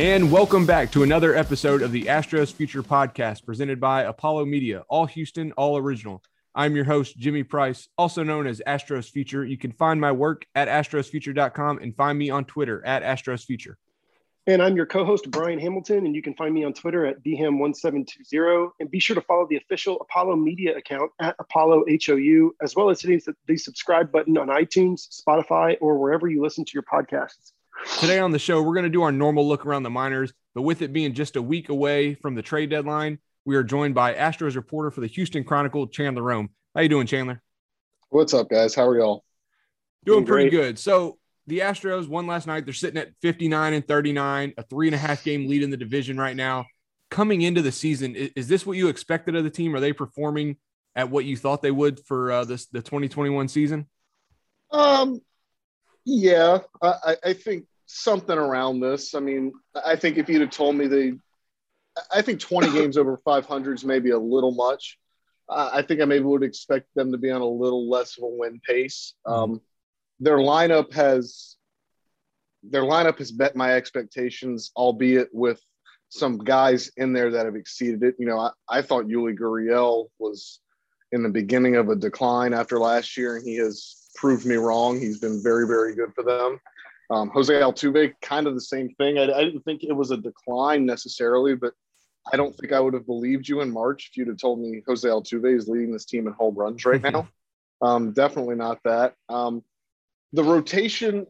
And welcome back to another episode of the Astros Future Podcast presented by Apollo Media, all Houston, all original. I'm your host, Jimmy Price, also known as Astros Future. You can find my work at astrosfuture.com and find me on Twitter at Astros Future. And I'm your co-host Brian Hamilton, and you can find me on Twitter at bham1720. And be sure to follow the official Apollo Media account at Apollo HOU, as well as hitting the subscribe button on iTunes, Spotify, or wherever you listen to your podcasts. Today on the show, we're going to do our normal look around the minors, but with it being just a week away from the trade deadline, we are joined by Astros reporter for the Houston Chronicle, Chandler Rome. How you doing, Chandler? What's up, guys? How are y'all? Doing Doing pretty good. So the Astros won last night. They're sitting at 59 and 39, a three and a half game lead in the division right now. Coming into the season, is, is this what you expected of the team? Are they performing at what you thought they would for uh, this the 2021 season? Um, yeah, I, I- I think something around this. I mean, I think if you'd have told me they, I think 20 games over 500 is maybe a little much. Uh, I think I maybe would expect them to be on a little less of a win pace. Um, their lineup has, their lineup has met my expectations, albeit with some guys in there that have exceeded it. You know, I, I thought Yuli Gurriel was in the beginning of a decline after last year, and he has proved me wrong. He's been very, very good for them. Um, Jose Altuve, kind of the same thing. I, I didn't think it was a decline necessarily, but I don't think I would have believed you in March if you'd have told me Jose Altuve is leading this team in home runs right now. um, definitely not that. Um, the rotation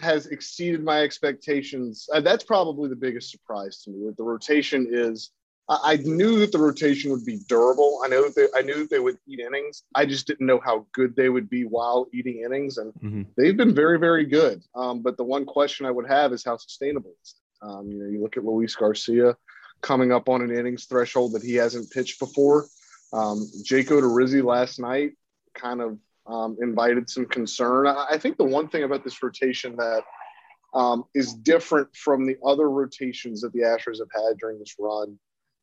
has exceeded my expectations. Uh, that's probably the biggest surprise to me. The rotation is. I, I knew that the rotation would be durable. I know that they, I knew that they would eat innings. I just didn't know how good they would be while eating innings, and Mhm. they've been very, very good. Um, but the one question I would have is how sustainable is it? Um, you know, you look at Luis Garcia coming up on an innings threshold that he hasn't pitched before. Um, Jake Odorizzi last night kind of um, invited some concern. I, I think the one thing about this rotation that um, is different from the other rotations that the Astros have had during this run.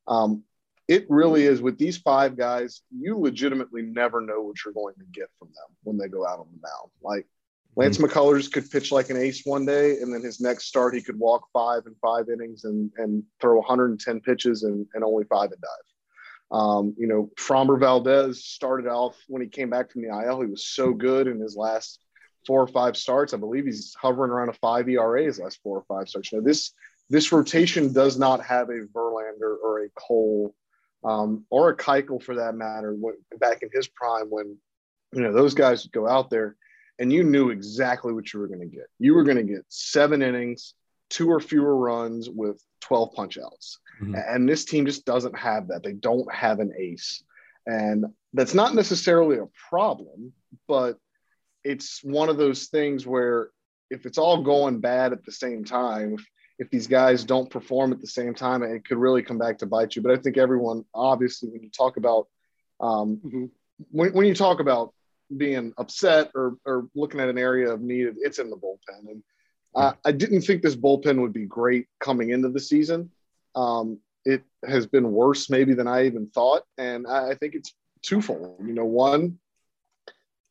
Um, it really is with these five guys, you legitimately never know what you're going to get from them when they go out on the mound. Like Lance McCullers could pitch like an ace one day, and then his next start, he could walk five and five innings and, and throw 110 pitches and, and only five and dive. Um, you know, Framber Valdez started off when he came back from the IL. He was so good in his last four or five starts. I believe he's hovering around a five ERA his last four or five starts. You know, this this rotation does not have a Verlander or a Cole um, or a Keuchel for that matter. When, back in his prime, when you know those guys would go out there and you knew exactly what you were going to get. You were going to get seven innings, two or fewer runs with 12 punch outs. Mhm. And this team just doesn't have that. They don't have an ace. And that's not necessarily a problem, but it's one of those things where if it's all going bad at the same time, if, if these guys don't perform at the same time, it could really come back to bite you. But I think everyone, obviously, when you talk about um, Mhm. when, when you talk about being upset or, or looking at an area of need, it's in the bullpen. And uh, I didn't think this bullpen would be great coming into the season. Um, it has been worse maybe than I even thought. And I, I think it's twofold. You know, one,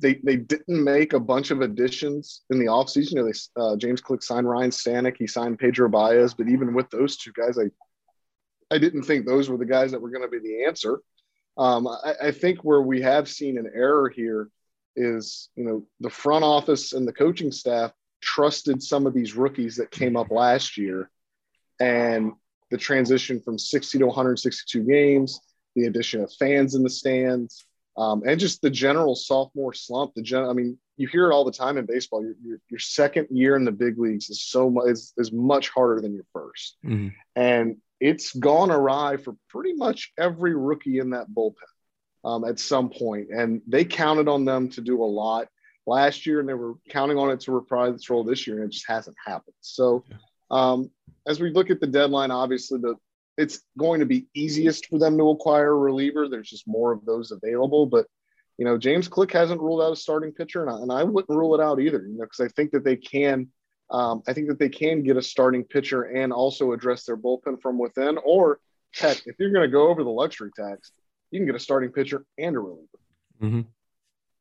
they, they didn't make a bunch of additions in the offseason. You know, they, uh, James Click signed Ryan Stanek, he signed Pedro Baez, but even with those two guys, I, I didn't think those were the guys that were going to be the answer. Um, I, I think where we have seen an error here is, you know, the front office and the coaching staff trusted some of these rookies that came up last year and the transition from 60 to 162 games, the addition of fans in the stands, um, and just the general sophomore slump. The gen, I mean, you hear it all the time in baseball. Your, your, your second year in the big leagues is so much is, is much harder than your 1st Mhm. and it's gone awry for pretty much every rookie in that bullpen um, at some point. And they counted on them to do a lot last year, and they were counting on it to reprise its role this year, and it just hasn't happened. So Um, as we look at the deadline, obviously the it's going to be easiest for them to acquire a reliever. There's just more of those available, but you know James Click hasn't ruled out a starting pitcher, and I, and I wouldn't rule it out either. You know, because I think that they can. Um, I think that they can get a starting pitcher and also address their bullpen from within. Or heck, if you're going to go over the luxury tax, you can get a starting pitcher and a reliever. Mm-hmm.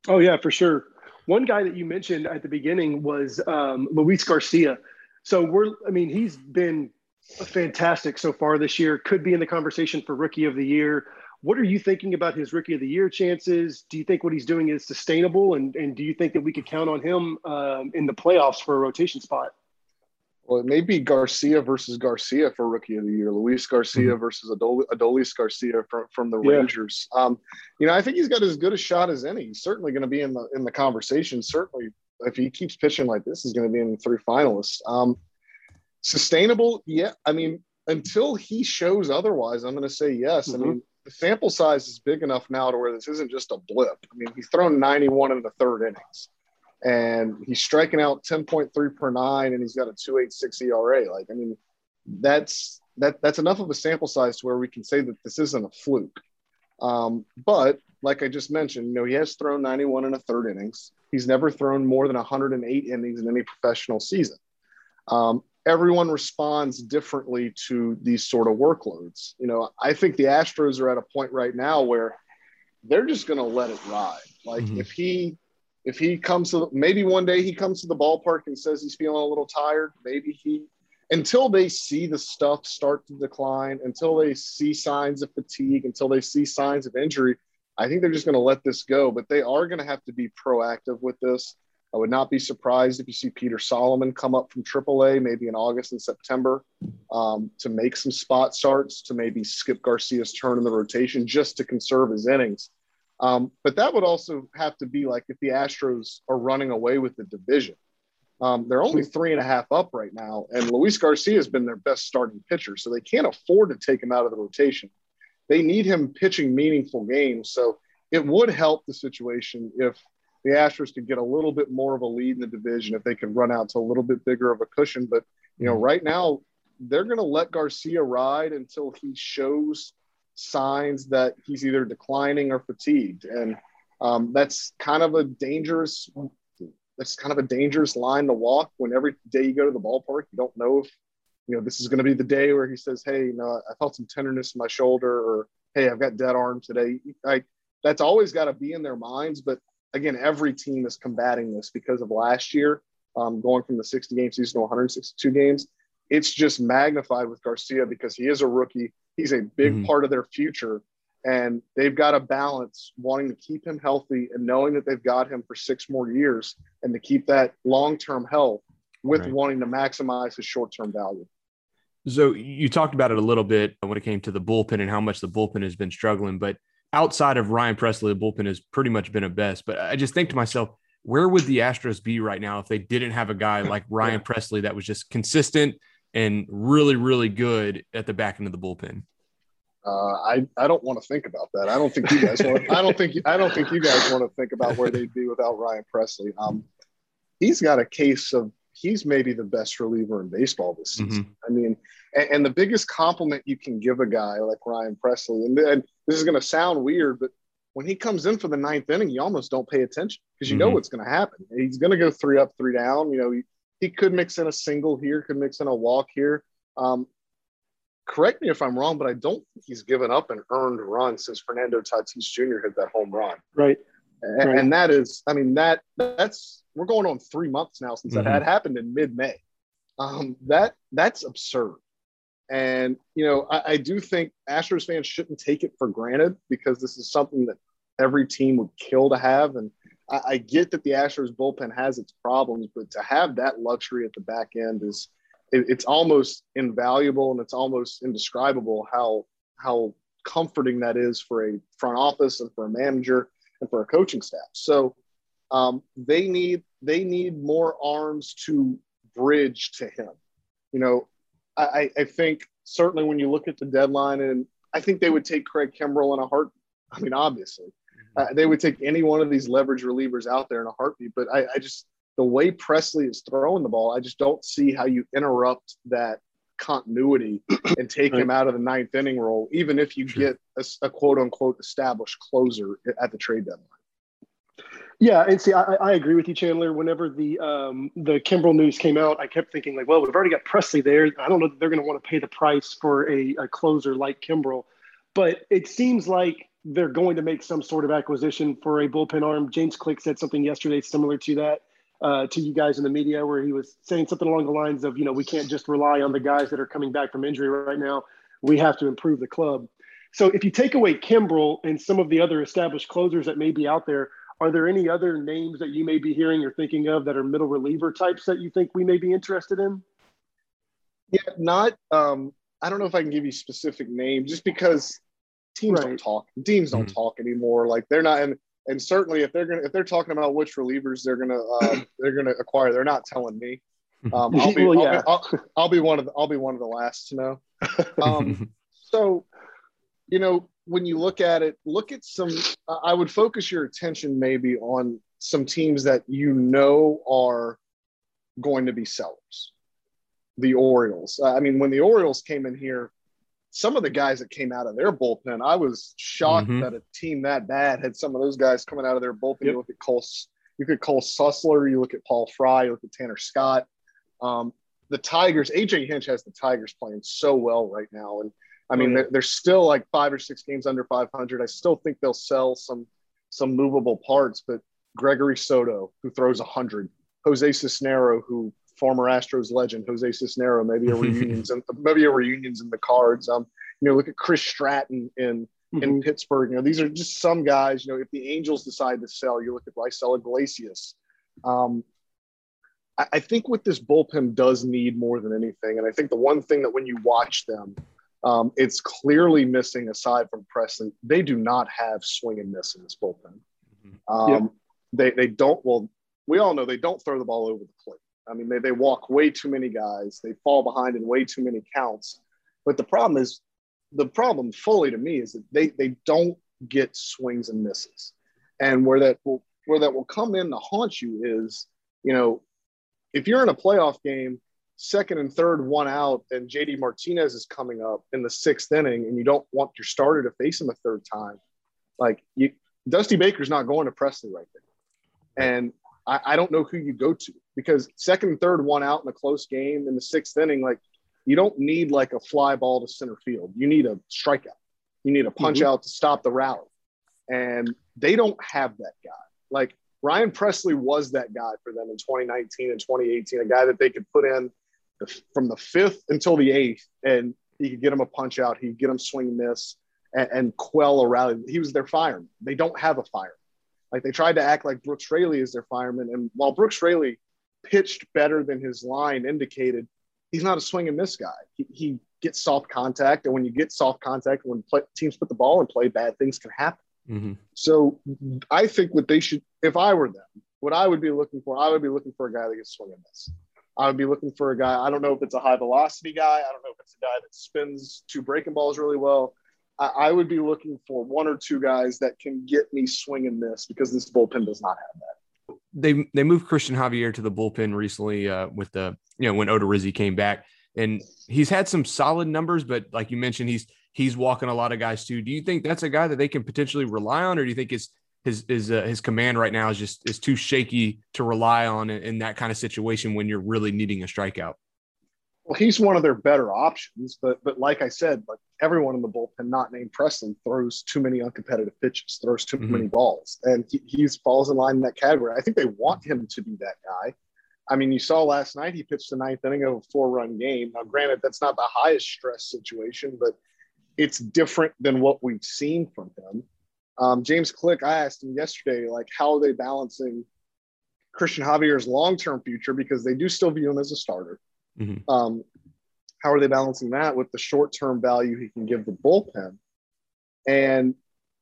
Oh yeah, for sure. One guy that you mentioned at the beginning was um, Luis Garcia. So we're, I mean, he's been fantastic so far this year. Could be in the conversation for Rookie of the Year. What are you thinking about his Rookie of the Year chances? Do you think what he's doing is sustainable, and and do you think that we could count on him um, in the playoffs for a rotation spot? Well, it may be Garcia versus Garcia for Rookie of the Year. Luis Garcia mm-hmm. versus Adol- Adolis Garcia from, from the yeah. Rangers. Um, you know, I think he's got as good a shot as any. He's certainly going to be in the in the conversation. Certainly, if he keeps pitching like this, he's going to be in the three finalists. Um, sustainable, yeah. I mean, until he shows otherwise, I'm going to say yes. Mm-hmm. I mean, the sample size is big enough now to where this isn't just a blip. I mean, he's thrown 91 in the third innings and he's striking out 10.3 per nine and he's got a 286 ERA. Like, I mean, that's that that's enough of a sample size to where we can say that this isn't a fluke. Um, but like I just mentioned, you know, he has thrown 91 in a third innings. He's never thrown more than 108 innings in any professional season. Um, everyone responds differently to these sort of workloads. You know, I think the Astros are at a point right now where they're just going to let it ride. Like mm-hmm. if he if he comes to maybe one day he comes to the ballpark and says he's feeling a little tired, maybe he until they see the stuff start to decline, until they see signs of fatigue, until they see signs of injury, I think they're just going to let this go. But they are going to have to be proactive with this. I would not be surprised if you see Peter Solomon come up from AAA maybe in August and September um, to make some spot starts, to maybe skip Garcia's turn in the rotation just to conserve his innings. Um, but that would also have to be like if the Astros are running away with the division. Um, they're only three and a half up right now, and Luis Garcia has been their best starting pitcher, so they can't afford to take him out of the rotation. They need him pitching meaningful games, so it would help the situation if the Astros could get a little bit more of a lead in the division, if they could run out to a little bit bigger of a cushion. But you know, right now they're going to let Garcia ride until he shows signs that he's either declining or fatigued, and um, that's kind of a dangerous. That's kind of a dangerous line to walk. When every day you go to the ballpark, you don't know if you know this is going to be the day where he says, "Hey, you know, I felt some tenderness in my shoulder," or "Hey, I've got dead arm today." Like that's always got to be in their minds. But again, every team is combating this because of last year, um, going from the 60 game season to 162 games. It's just magnified with Garcia because he is a rookie. He's a big mm-hmm. part of their future. And they've got a balance wanting to keep him healthy and knowing that they've got him for six more years and to keep that long term health with right. wanting to maximize his short term value. So you talked about it a little bit when it came to the bullpen and how much the bullpen has been struggling, but outside of Ryan Pressly, the bullpen has pretty much been a best. But I just think to myself, where would the Astros be right now if they didn't have a guy like Ryan Pressly that was just consistent and really, really good at the back end of the bullpen? Uh, I I don't want to think about that. I don't think you guys want. I don't think I don't think you guys want to think about where they'd be without Ryan Pressly. Um, he's got a case of he's maybe the best reliever in baseball this season. Mm-hmm. I mean, and, and, the biggest compliment you can give a guy like Ryan Pressly, and, and this is going to sound weird, but when he comes in for the ninth inning, you almost don't pay attention because you mm-hmm. know what's going to happen. He's going to go three up, three down. You know, he, he could mix in a single here, could mix in a walk here. Um, correct me if I'm wrong, but I don't think he's given up an earned run since Fernando Tatis Jr. hit that home run. Right. And, right. and that is, I mean, that that's we're going on three months now since mm-hmm. that had happened in mid-May. Um, that that's absurd. And you know, I, I do think Astros fans shouldn't take it for granted because this is something that every team would kill to have. And I, I get that the Astros bullpen has its problems, but to have that luxury at the back end is it, it's almost invaluable and it's almost indescribable how how comforting that is for a front office and for a manager and for a coaching staff. So um, they need they need more arms to bridge to him. You know, I, I think certainly when you look at the deadline, and I think they would take Craig Kimbrel in a heart. I mean, obviously, mm-hmm. uh, they would take any one of these leverage relievers out there in a heartbeat. But I, I just the way Pressly is throwing the ball, I just don't see how you interrupt that continuity and take him out of the ninth inning role, even if you Sure. get a, a quote unquote established closer at the trade deadline. Yeah, and see, I, I agree with you, Chandler. Whenever the um, the Kimbrel news came out, I kept thinking like, well, we've already got Pressly there. I don't know that they're going to want to pay the price for a, a closer like Kimbrel, but it seems like they're going to make some sort of acquisition for a bullpen arm. James Click said something yesterday similar to that uh, to you guys in the media, where he was saying something along the lines of, you know, we can't just rely on the guys that are coming back from injury right now. We have to improve the club. So if you take away Kimbrel and some of the other established closers that may be out there, are there any other names that you may be hearing or thinking of that are middle reliever types that you think we may be interested in? Yeah, not. Um, I don't know if I can give you specific names, just because teams don't talk. Teams don't Mhm. talk anymore. Like they're not, and and certainly if they're gonna if they're talking about which relievers they're gonna uh, they're gonna acquire, they're not telling me. Um, I'll be Well, I'll, yeah. be I'll, I'll be one of the I'll be one of the last to know. Um, so, you know, when you look at it, look at some. I would focus your attention maybe on some teams that you know are going to be sellers. The Orioles. I mean, when the Orioles came in here, some of the guys that came out of their bullpen, I was shocked Mhm. that a team that bad had some of those guys coming out of their bullpen. Yep. You look at Cole, you could Cole Sulser, you look at Paul Fry, you look at Tanner Scott. Um, the Tigers, AJ Hinch has the Tigers playing so well right now, and I mean Oh, yeah. they're, they're still like five or six games under 500. I still think they'll sell some some movable parts, but Gregory Soto, who throws 100, Jose Cisnero, who former Astros legend, Jose Cisnero, maybe a reunions and maybe a reunions in the cards. Um, you know, look at Chris Stratton in in Pittsburgh. You know, these are just some guys. You know, if the Angels decide to sell, you look at Raisel Iglesias. Um, I, I think what this bullpen does need more than anything, and I think the one thing that when you watch them, um, it's clearly missing aside from Pressly. They do not have swing and miss in this bullpen. Um, Yeah. They they don't. Well, we all know they don't throw the ball over the plate. I mean, they they walk way too many guys. They fall behind in way too many counts. But the problem is, the problem fully to me is that they they don't get swings and misses, and where that will where that will come in to haunt you is, you know, if you're in a playoff game, second and third, one out, and JD Martinez is coming up in the sixth inning, and you don't want your starter to face him a third time, like you, Dusty Baker's not going to Pressly right there. And I, I don't know who you go to because second and third, one out in a close game in the sixth inning, like you don't need like a fly ball to center field. You need a strikeout. You need a punch mm-hmm. out to stop the rally. And they don't have that guy. Like Ryan Pressly was that guy for them in 2019 and 2018, a guy that they could put in from the fifth until the eighth, and he could get him a punch out, he could get him swing and miss, and, and quell a rally. He was their fireman. They don't have a fireman. Like they tried to act like Brooks Raley is their fireman, and while Brooks Raley pitched better than his line indicated, he's not a swing and miss guy. He, he gets soft contact, and when you get soft contact, when play, teams put the ball in play, bad things can happen. Mhm. So I think what they should, if I were them, what I would be looking for, I would be looking for a guy that can swing and miss. I would be looking for a guy. I don't know if it's a high velocity guy. I don't know if it's a guy that spins two breaking balls really well. I, I would be looking for one or two guys that can get me swinging this because this bullpen does not have that. they they moved Christian Javier to the bullpen recently uh, with the you know when Odorizzi came back, and he's had some solid numbers, but like you mentioned, he's he's walking a lot of guys too. Do you think that's a guy that they can potentially rely on, or do you think his his his uh, his command right now is just is too shaky to rely on in, in that kind of situation when you're really needing a strikeout? Well, he's one of their better options, but but like I said, like everyone in the bullpen, not named Preston, throws too many uncompetitive pitches, throws too Mhm. many balls, and he he's falls in line in that category. I think they want him to be that guy. I mean, you saw last night he pitched the ninth inning of a four-run game. Now, granted, that's not the highest stress situation, but it's different than what we've seen from him. Um, James Click, I asked him yesterday, like, how are they balancing Christian Javier's long-term future because they do still view him as a starter. Mhm. Um, how are they balancing that with the short-term value he can give the bullpen? And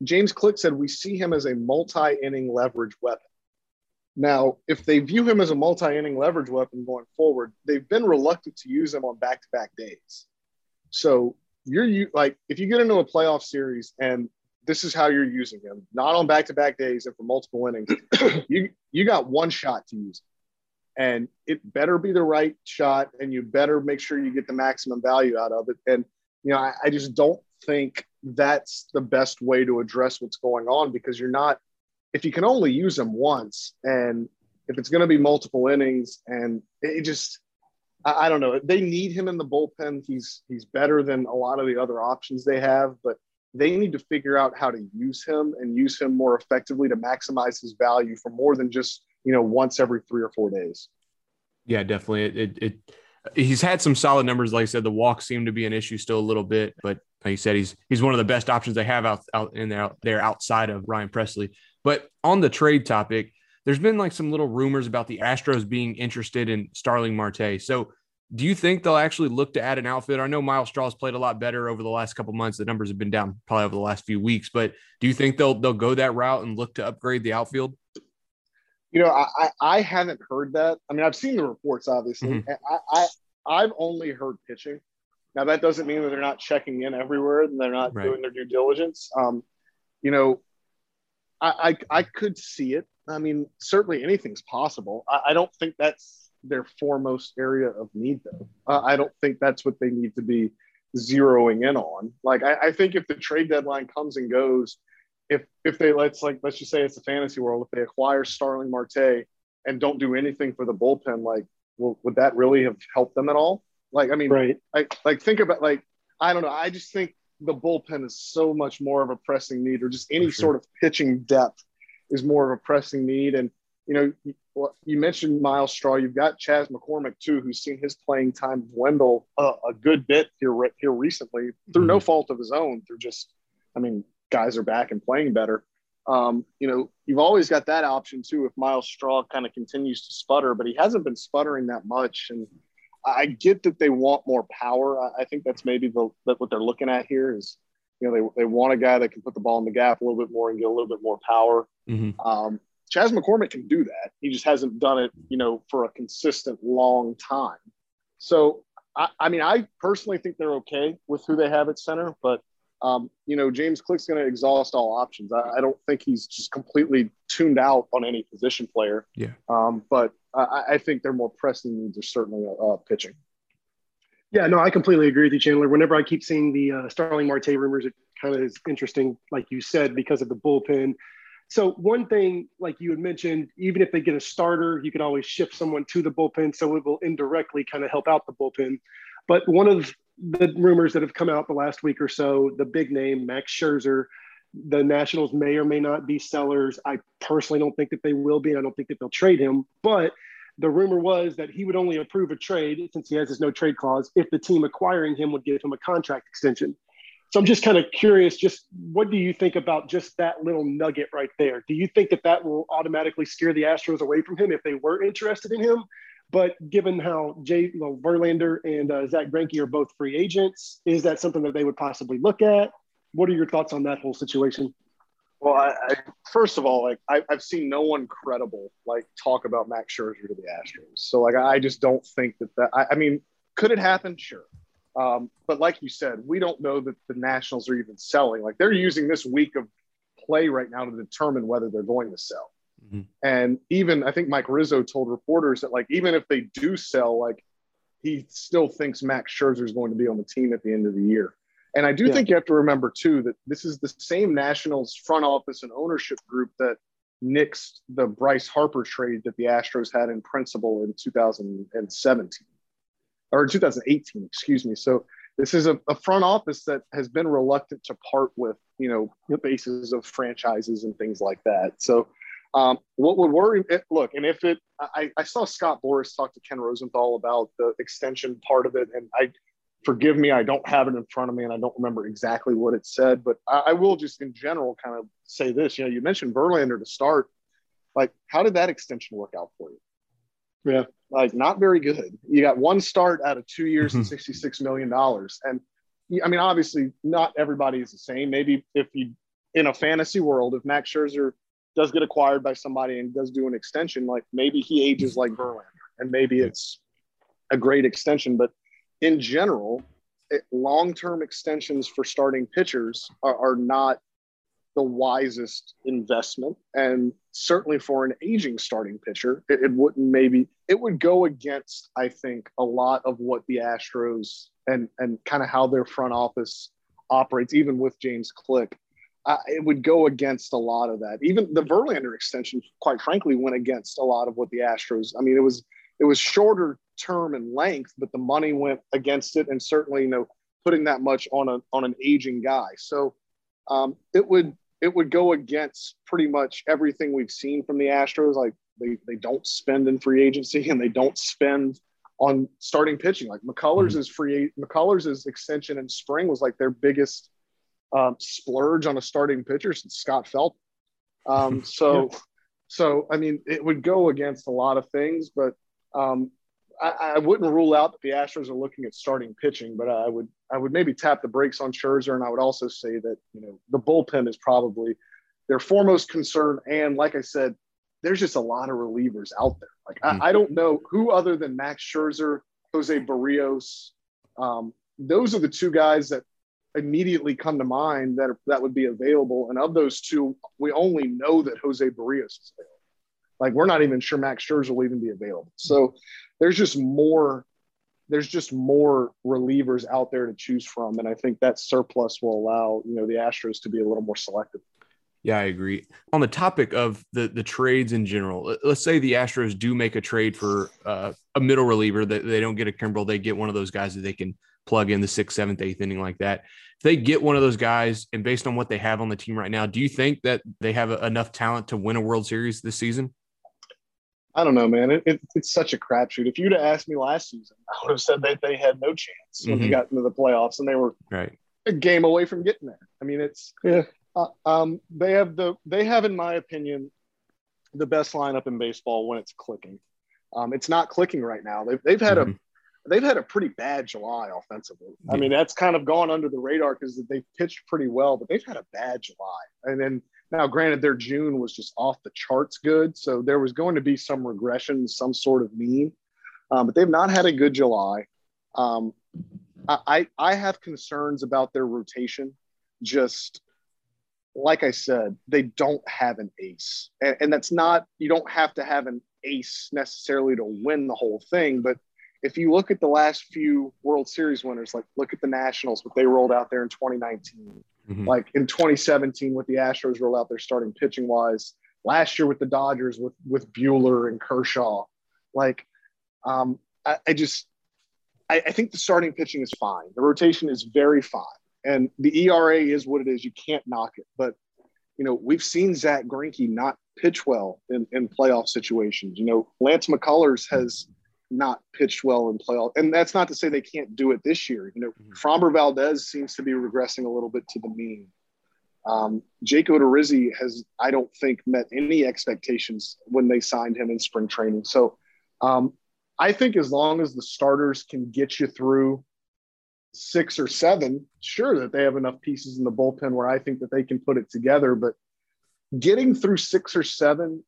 James Click said we see him as a multi-inning leverage weapon. Now, if they view him as a multi-inning leverage weapon going forward, they've been reluctant to use him on back-to-back days. So you're you like if you get into a playoff series and this is how you're using him, not on back-to-back days and for multiple innings, you you got one shot to use. and it better be the right shot, and you better make sure you get the maximum value out of it. And you know, I, I just don't think that's the best way to address what's going on because you're not if you can only use them once and if it's going to be multiple innings and it just I, I, don't know they need him in the bullpen he's he's better than a lot of the other options they have but they need to figure out how to use him and use him more effectively to maximize his value for more than just you know once every three or four days yeah definitely it, it, it he's had some solid numbers like i said the walk seemed to be an issue still a little bit but like you said he's he's one of the best options they have out, out in there, there outside of ryan Pressly. but on the trade topic there's been like some little rumors about the Astros being interested in Starling Marte. So do you think they'll actually look to add an outfielder? I know Myles Straw's played a lot better over the last couple months. The numbers have been down probably over the last few weeks, but do you think they'll they'll go that route and look to upgrade the outfield? You know, I I haven't heard that. I mean, I've seen the reports, obviously. Mm-hmm. I, I I've only heard pitching. Now that doesn't mean that they're not checking in everywhere and they're not right. doing their due diligence. Um, you know, I, I, I could see it. I mean, certainly anything's possible. I, I, don't think that's their foremost area of need, though. Uh, I don't think that's what they need to be zeroing in on. Like, I, I, think if the trade deadline comes and goes, if if they let's like let's just say it's a fantasy world, if they acquire Starling Marte and don't do anything for the bullpen, like, well, would that really have helped them at all? Like, I mean, right? Like, like think about like I don't know. I just think the bullpen is so much more of a pressing need, or just any sure. sort of pitching depth is more of a pressing need. And you know, you, you mentioned Myles Straw. You've got Chas McCormick too, who's seen his playing time dwindle a, a good bit here here recently through mm-hmm. no fault of his own. Through just, I mean, guys are back and playing better. Um, you know, you've always got that option too if Myles Straw kind of continues to sputter, but he hasn't been sputtering that much. And I get that they want more power. I, I think that's maybe the that what they're looking at here is, you know, they, they want a guy that can put the ball in the gap a little bit more and get a little bit more power. Mm-hmm. Um, Chas McCormick can do that. He just hasn't done it, you know, for a consistent long time. So, I, I mean, I personally think they're okay with who they have at center, but um, you know, James Click's going to exhaust all options. I, I, don't think he's just completely tuned out on any position player. Yeah. Um, but I, I, think their more pressing needs are certainly uh, pitching. Yeah, no, I completely agree with you, Chandler. Whenever I keep seeing the uh, Starling Marte rumors, it kind of is interesting, like you said, because of the bullpen. So one thing, like you had mentioned, even if they get a starter, you can always shift someone to the bullpen, so it will indirectly kind of help out the bullpen. But one of the rumors that have come out the last week or so, the big name, Max Scherzer, the Nationals may or may not be sellers. I personally don't think that they will be. I don't think that they'll trade him. But the rumor was that he would only approve a trade since he has his no trade clause if the team acquiring him would give him a contract extension. So I'm just kind of curious, just what do you think about just that little nugget right there? Do you think that that will automatically steer the Astros away from him if they were interested in him? But given how Jay well, Verlander and uh, Zack Greinke are both free agents, is that something that they would possibly look at? What are your thoughts on that whole situation? Well, I, I, first of all, like I, have seen no one credible like talk about Max Scherzer to the Astros. So like I just don't think that that. I, I mean, could it happen? Sure. Um, but like you said, we don't know that the Nationals are even selling. Like they're using this week of play right now to determine whether they're going to sell. Mm-hmm. And even I think Mike Rizzo told reporters that like even if they do sell, like he still thinks Max Scherzer is going to be on the team at the end of the year. And I do yeah. think you have to remember too that this is the same Nationals front office and ownership group that nixed the Bryce Harper trade that the Astros had in principle in 2017 or 2018, excuse me. So this is a, a, front office that has been reluctant to part with, you know, the bases of franchises and things like that. So um, what would worry? It, look, and if it, I, I saw Scott Boras talk to Ken Rosenthal about the extension part of it, and I forgive me, I don't have it in front of me, and I don't remember exactly what it said, but I, I will just in general kind of say this. You know, you mentioned Verlander to start. Like, how did that extension work out for you? Yeah, like not very good. You got one start out of two years and mm-hmm. sixty-six million dollars, and I mean, obviously, not everybody is the same. Maybe if you in a fantasy world, if Max Scherzer does get acquired by somebody and does do an extension, like maybe he ages like Verlander, and maybe it's a great extension. But in general, long term extensions for starting pitchers are, are, not the wisest investment. And certainly for an aging starting pitcher, it, it, wouldn't maybe it would go against, I think, a lot of what the Astros and and kind of how their front office operates, even with James Click. Uh, it would go against a lot of that. Even the Verlander extension, quite frankly, went against a lot of what the Astros. I mean, it was it was shorter term and length, but the money went against it, and certainly, you know, putting that much on a on an aging guy. So um, it would it would go against pretty much everything we've seen from the Astros. Like they, they don't spend in free agency and they don't spend on starting pitching. Like McCullers mm-hmm. is free. McCullers' extension in spring was like their biggest um, splurge on a starting pitcher since Scott Felt. Um, so, yeah. so I mean, it would go against a lot of things, but um, I, I, wouldn't rule out that the Astros are looking at starting pitching, but I would I would maybe tap the brakes on Scherzer, and I would also say that you know the bullpen is probably their foremost concern. And like I said, there's just a lot of relievers out there. Like mm-hmm. I, I, don't know who other than Max Scherzer, Jose Berrios, um, those are the two guys that immediately come to mind that are, that would be available. And of those two, we only know that Jose Berrios is available. Like we're not even sure Max Scherzer will even be available. So there's just more there's just more relievers out there to choose from. And i think that surplus will allow you know the astros to be a little more selective. Yeah i agree. On the topic of the the trades in general let's say the astros do make a trade for uh, a middle reliever that they don't get a kimbrel they get one of those guys that they can plug in the sixth seventh eighth inning like that. If they get one of those guys and based on what they have on the team right now do you think that they have enough talent to win a world series this season I don't know, man. It, it, it's such a crapshoot. If you'd have asked me last season, I would have said that they had no chance when mm-hmm. they got into the playoffs, and they were right a game away from getting there. I mean, it's yeah. Uh, um, they have the they have, in my opinion, the best lineup in baseball when it's clicking. Um, it's not clicking right now. They've they've had mm-hmm. a they've had a pretty bad July offensively. Yeah. I mean, that's kind of gone under the radar because they've pitched pretty well, but they've had a bad July, and then now, granted, their June was just off the charts good, so there was going to be some regression, some sort of mean, um, but they've not had a good July. Um, I, I have concerns about their rotation. Just like I said, they don't have an ace, and, and that's not you don't have to have an ace necessarily to win the whole thing, but if you look at the last few World Series winners, like look at the Nationals, what they rolled out there in 2019, Mm-hmm. Like in 2017, with the Astros roll out their starting pitching wise, last year with the Dodgers with with Buehler and Kershaw, like um, I, I just I, I think the starting pitching is fine. The rotation is very fine, and the ERA is what it is. You can't knock it, but you know we've seen Zack Greinke not pitch well in, in playoff situations. You know Lance McCullers has not pitched well in playoff. And that's not to say they can't do it this year. You know, mm-hmm. Framber Valdez seems to be regressing a little bit to the mean. Um, Jake Odorizzi has, I don't think, met any expectations when they signed him in spring training. So um, I think as long as the starters can get you through six or seven, sure that they have enough pieces in the bullpen where I think that they can put it together. But getting through six or seven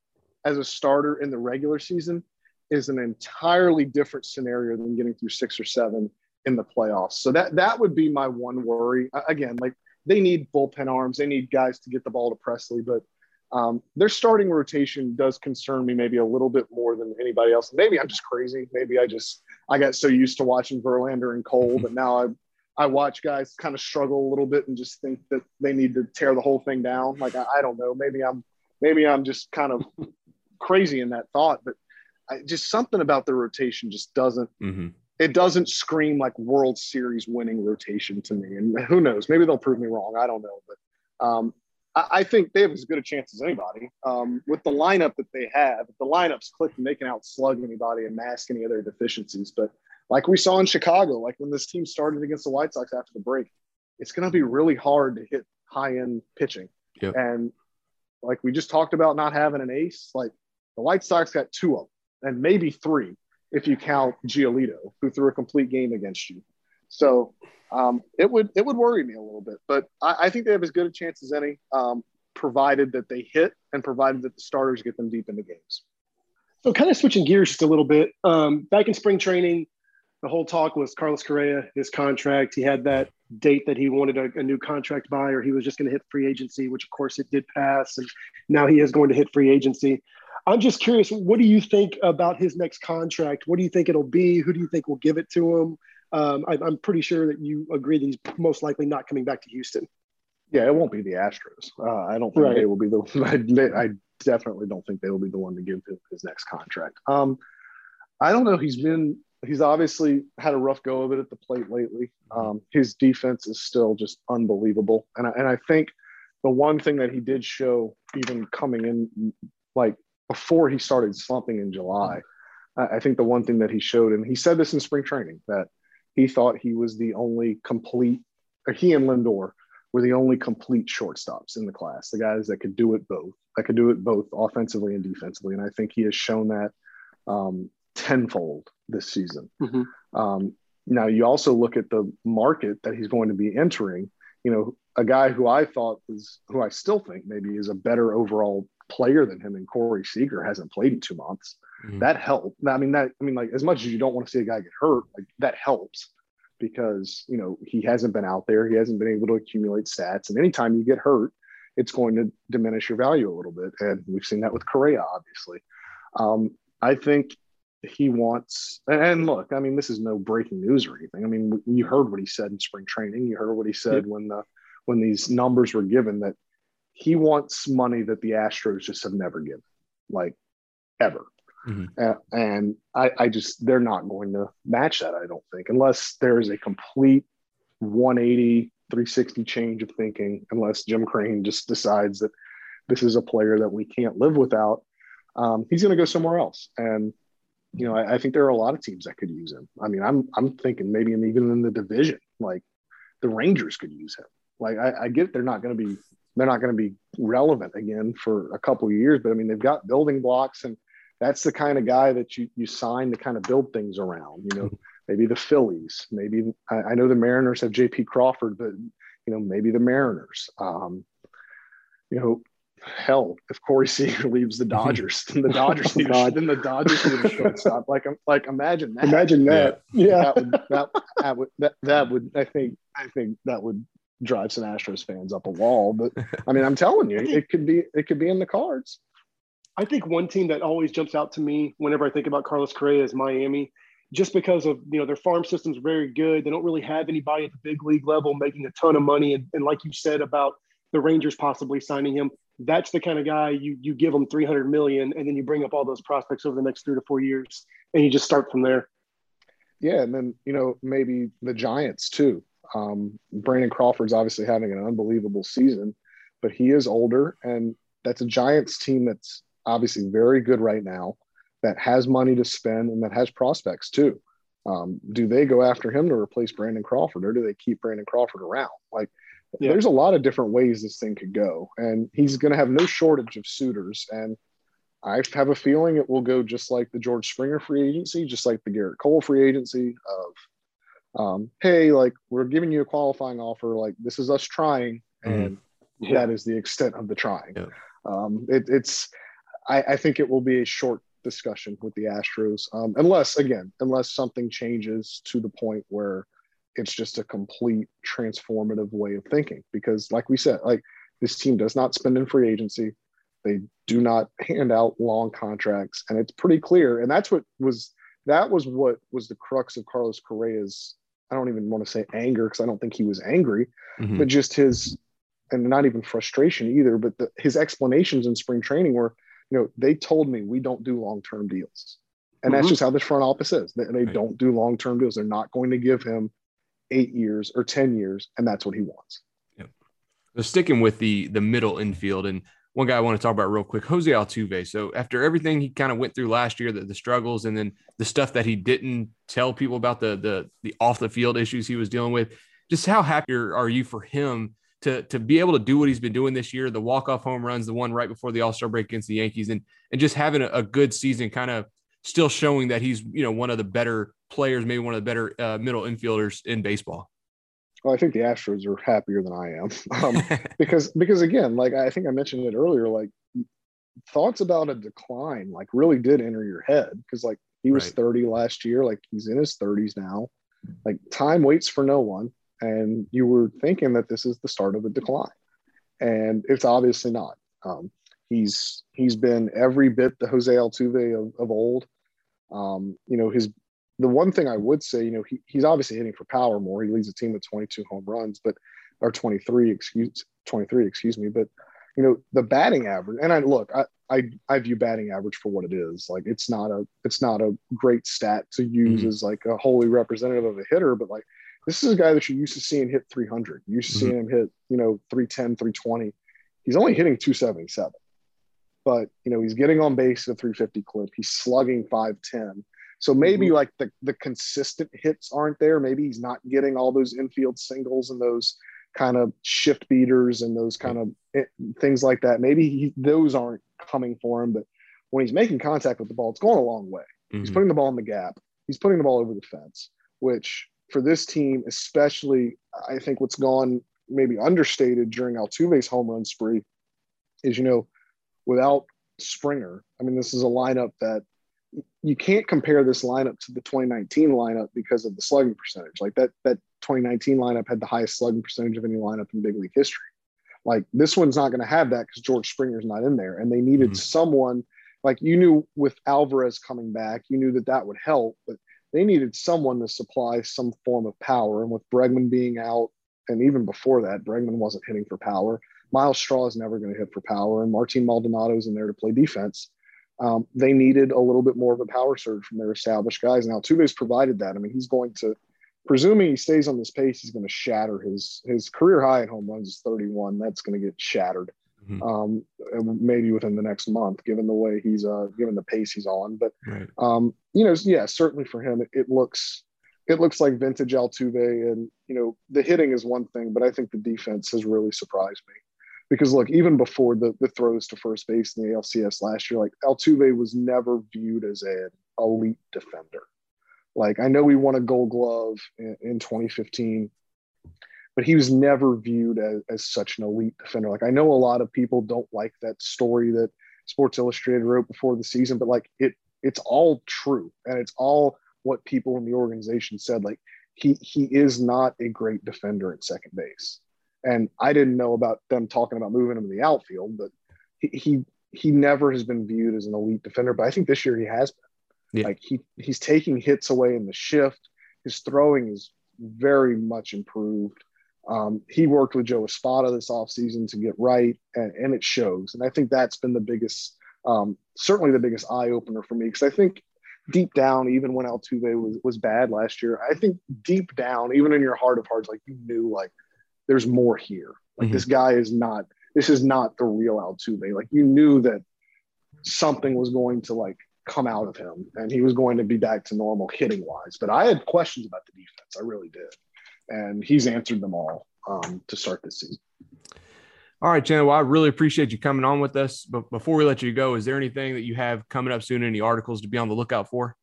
as a starter in the regular season is an entirely different scenario than getting through six or seven in the playoffs. So that that would be my one worry. Again, like they need bullpen arms, they need guys to get the ball to Pressly, but um, their starting rotation does concern me maybe a little bit more than anybody else. Maybe I'm just crazy. Maybe I just I got so used to watching Verlander and Cole, but now I I watch guys kind of struggle a little bit and just think that they need to tear the whole thing down. Like I, I don't know. Maybe I'm maybe I'm just kind of crazy in that thought, but I, just something about the rotation just doesn't mm-hmm. it doesn't scream like World Series winning rotation to me. And who knows? Maybe they'll prove me wrong. I don't know, but um, I, I, think they have as good a chance as anybody um, with the lineup that they have. If the lineup's clicking, they can outslug anybody and mask any of their deficiencies. But like we saw in Chicago, like when this team started against the White Sox after the break, it's going to be really hard to hit high end pitching. Yep. And like we just talked about not having an ace, like the White Sox got two of them and maybe three if you count Giolito, who threw a complete game against you. So um, it would it would worry me a little bit, but I, I think they have as good a chance as any, um, provided that they hit and provided that the starters get them deep into games. So, kind of switching gears just a little bit. Um, back in spring training, the whole talk was Carlos Correa, his contract. He had that date that he wanted a, a new contract by, or he was just going to hit free agency, which of course it did pass, and now he is going to hit free agency. I'm just curious, what do you think about his next contract? What do you think it'll be? Who do you think will give it to him? Um, I, am pretty sure that you agree that he's most likely not coming back to Houston. Yeah, it won't be the Astros. Uh, I don't think right. they will be the. I, I, definitely don't think they will be the one to give him his next contract. Um, I don't know. He's been. He's obviously had a rough go of it at the plate lately. Um, his defense is still just unbelievable, and I, and I think the one thing that he did show, even coming in, like before he started slumping in July, I think the one thing that he showed, and he said this in spring training, that he thought he was the only complete, he and Lindor were the only complete shortstops in the class, the guys that could do it both, that could do it both offensively and defensively. And I think he has shown that um, tenfold this season. Mm-hmm. Um, now, you also look at the market that he's going to be entering. You know, a guy who I thought was, who I still think maybe is a better overall player than him and Corey Seager hasn't played in two months. Mm-hmm. That helped. I mean, that, I mean, like, as much as you don't want to see a guy get hurt, like, that helps because you know he hasn't been out there. He hasn't been able to accumulate stats. And anytime you get hurt it's going to diminish your value a little bit. And we've seen that with Correa obviously. Um, I think he wants and look I mean this is no breaking news or anything. I mean you heard what he said in spring training. You heard what he said when the when these numbers were given that he wants money that the Astros just have never given like ever Mm-hmm. Uh, and I, I just, they're not going to match that, I don't think, unless there is a complete 180, 360 change of thinking, unless Jim Crane just decides that this is a player that we can't live without. Um, he's going to go somewhere else. And, you know, I, I, think there are a lot of teams that could use him. I mean, I'm, I'm thinking maybe even in the division, like the Rangers could use him. Like, I, I get they're not going to be, they're not going to be relevant again for a couple of years, but I mean, they've got building blocks and, that's the kind of guy that you you sign to kind of build things around. You know, maybe the Phillies, maybe I, I know the Mariners have J.P. Crawford, but you know maybe the Mariners. Um, you know, hell, if Corey Seager leaves the Dodgers, then the Dodgers need oh, then the Dodgers need a shortstop. Like, like imagine that. Imagine that. Yeah, that would that, that would that, that would I think I think that would drive some Astros fans up a wall. But I mean, I'm telling you, it could be it could be in the cards. I think one team that always jumps out to me whenever I think about Carlos Correa is Miami, just because of you know their farm system's very good. They don't really have anybody at the big league level making a ton of money, and, and like you said about the Rangers possibly signing him, that's the kind of guy you you give him 300 million, and then you bring up all those prospects over the next three to four years, and you just start from there. Yeah, and then you know maybe the Giants too. Um, Brandon Crawford's obviously having an unbelievable season, but he is older, and that's a Giants team that's obviously very good right now, that has money to spend and that has prospects too. Um, do they go after him to replace Brandon Crawford or do they keep Brandon Crawford around? Like, yeah. there's a lot of different ways this thing could go, and he's going to have no shortage of suitors. And I have a feeling it will go just like the George Springer free agency, just like the Gerrit Cole free agency of, um, hey, like we're giving you a qualifying offer, like this is us trying, mm-hmm. and yeah. that is the extent of the trying. Yeah. Um, it, it's I, I think it will be a short discussion with the Astros, um, unless again, unless something changes to the point where it's just a complete transformative way of thinking. Because, like we said, like this team does not spend in free agency, they do not hand out long contracts, and it's pretty clear. And that's what was that was what was the crux of Carlos Correa's. I don't even want to say anger because I don't think he was angry, mm-hmm. but just his and not even frustration either. But the, his explanations in spring training were you know, they told me we don't do long term deals. And mm-hmm. that's just how this front office is. They, they right. don't do long term deals. They're not going to give him eight years or 10 years. And that's what he wants. Yep. So sticking with the the middle infield and one guy I want to talk about real quick, Jose Altuve. So after everything he kind of went through last year, the, the struggles and then the stuff that he didn't tell people about the the the off the field issues he was dealing with, just how happy are you for him to to be able to do what he's been doing this year, the walk off home runs, the one right before the All Star break against the Yankees, and and just having a, a, good season, kind of still showing that he's you know one of the better players, maybe one of the better uh, middle infielders in baseball. Well, I think the Astros are happier than I am um, because because again, like I think I mentioned it earlier, like thoughts about a decline like really did enter your head because like he was right. 30 last year, like he's in his 30s now. Like time waits for no one and you were thinking that this is the start of a decline, and it's obviously not. Um, he's he's been every bit the Jose Altuve of, of old. Um, you know, his the one thing I would say, you know, he, he's obviously hitting for power more. He leads the team with 22 home runs, but or 23, excuse 23, excuse me. But you know, the batting average, and I look, I, I I view batting average for what it is. Like it's not a it's not a great stat to use mm-hmm. as like a wholly representative of a hitter, but like this is a guy that you're used to seeing hit 300. You're used to mm-hmm. seeing him hit, you know, 310, 320. He's only hitting 277. But, you know, he's getting on base at a 350 clip. He's slugging 510. So maybe mm-hmm. like the the consistent hits aren't there. Maybe he's not getting all those infield singles and those kind of shift beaters and those kind of eh, things like that. Maybe he, those aren't coming for him, but when he's making contact with the ball, it's going a long way. Mm-hmm. He's putting the ball in the gap. He's putting the ball over the fence, which for this team, especially, I think what's gone maybe understated during Altuve's home run spree is, you know, without Springer, I mean, this is a lineup that you can't compare this lineup to the 2019 lineup because of the slugging percentage. Like that, that 2019 lineup had the highest slugging percentage of any lineup in big league history. Like this one's not going to have that because George Springer's not in there, and they needed mm-hmm. someone. Like you knew with Alvarez coming back, you knew that that would help, but they needed someone to supply some form of power. And with Bregman being out, and even before that, Bregman wasn't hitting for power. Myles Straw is never going to hit for power, and Martin Maldonado's in there to play defense. Um, they needed a little bit more of a power surge from their established guys. Now, Altuve's provided that. I mean, he's going to, presuming he stays on this pace, he's going to shatter his his career high in home runs is 31. That's going to get shattered, mm-hmm. um, maybe within the next month, given the way he's uh, given the pace he's on. But right. um, you know, yeah, certainly for him, it, it looks it looks like vintage Altuve, and you know, the hitting is one thing, but I think the defense has really surprised me because look, even before the, the throws to first base in the ALCS last year, like Altuve was never viewed as an elite defender. Like I know he won a Gold Glove in, in 2015, but he was never viewed as, as such an elite defender. Like I know a lot of people don't like that story that Sports Illustrated wrote before the season, but like it it's all true and it's all what people in the organization said. Like he he is not a great defender at second base. And I didn't know about them talking about moving him to the outfield, but he, he he never has been viewed as an elite defender. But I think this year he has been. Yeah. Like he he's taking hits away in the shift. His throwing is very much improved. Um, he worked with Joe Espada this offseason to get right, and, and it shows. And I think that's been the biggest, um, certainly the biggest eye opener for me because I think deep down, even when Altuve was was bad last year, I think deep down, even in your heart of hearts, like you knew like there's more here. Like mm-hmm. this guy is not, this is not the real Altuve. Like you knew that something was going to like come out of him and he was going to be back to normal hitting wise. But I had questions about the defense. I really did. And he's answered them all um, to start this season. All right, Chandler. Well, I really appreciate you coming on with us. But before we let you go, is there anything that you have coming up soon? Any articles to be on the lookout for?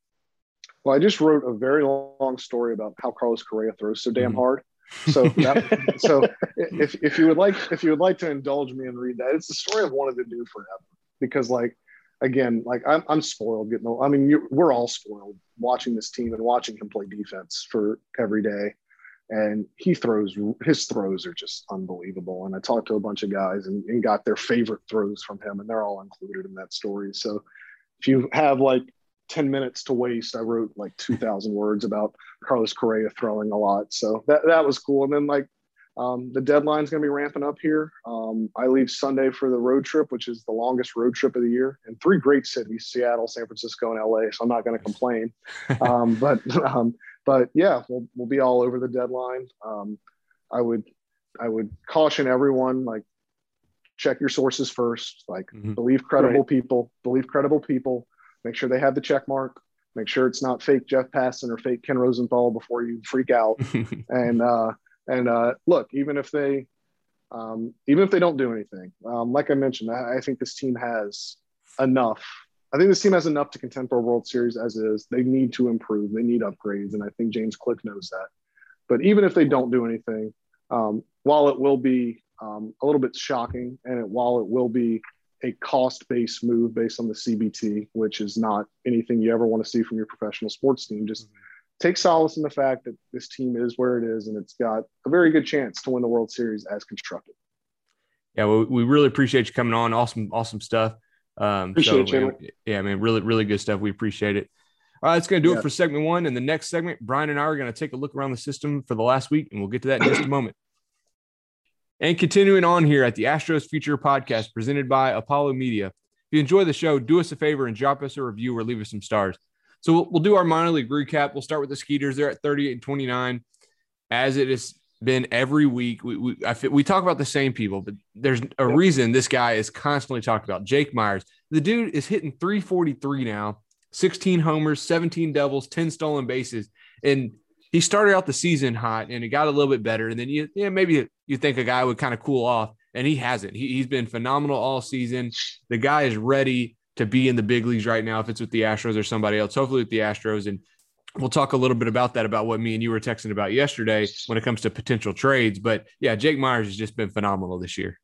Well, I just wrote a very long story about how Carlos Correa throws so damn mm-hmm. hard. So, that, so if, if you would like, if you would like to indulge me and read that, it's the story I've wanted to do forever. Because, like, again, like I'm, I'm spoiled getting. I mean, we're all spoiled watching this team and watching him play defense for every day. And he throws his throws are just unbelievable. And I talked to a bunch of guys and, and got their favorite throws from him, and they're all included in that story. So if you have like 10 minutes to waste. I wrote like 2,000 words about Carlos Correa throwing a lot. So that, that was cool. And then, like, um, the deadline's going to be ramping up here. Um, I leave Sunday for the road trip, which is the longest road trip of the year, and three great cities: Seattle, San Francisco, and LA. So I'm not going to complain. um, but um, but yeah, we'll we'll be all over the deadline. Um, I would I would caution everyone like check your sources first. Like mm-hmm. believe credible right. people. Believe credible people make sure they have the check mark make sure it's not fake jeff passan or fake ken rosenthal before you freak out and uh and uh look even if they um even if they don't do anything um like i mentioned I, I think this team has enough I think this team has enough to contend for a World Series as is. They need to improve. They need upgrades, and I think James Click knows that. But even if they don't do anything, um, while it will be um, a little bit shocking, and it, while it will be a cost-based move based on the CBT, which is not anything you ever want to see from your professional sports team. Just take solace in the fact that this team is where it is and it's got a very good chance to win the World Series as constructed. Yeah, well, we really appreciate you coming on. Awesome, awesome stuff. Um, Appreciate so, yeah, man, really, really good stuff. We appreciate it. All right, that's going to do Yeah. it for segment one. And the next segment, Brian and I are going to take a look around the system for the last week, and we'll get to that in just a moment. And continuing on here at the Astros Future Podcast presented by Apollo Media. If you enjoy the show, do us a favor and drop us a review or leave us some stars. So we'll, we'll do our minor league recap. We'll start with the Skeeters. They're at 38 and 29. As it has been every week, we, we, feel- we talk about the same people, but there's a reason this guy is constantly talked about. Jake Meyers. The dude is hitting 343 now, 16 homers, 17 doubles, 10 stolen bases. And he started out the season hot and it got a little bit better. And then you, yeah, maybe you think a guy would kind of cool off, and he hasn't. He, he's been phenomenal all season. The guy is ready to be in the big leagues right now, if it's with the Astros or somebody else, hopefully with the Astros. And we'll talk a little bit about that, about what me and you were texting about yesterday when it comes to potential trades. But yeah, Jake Meyers has just been phenomenal this year.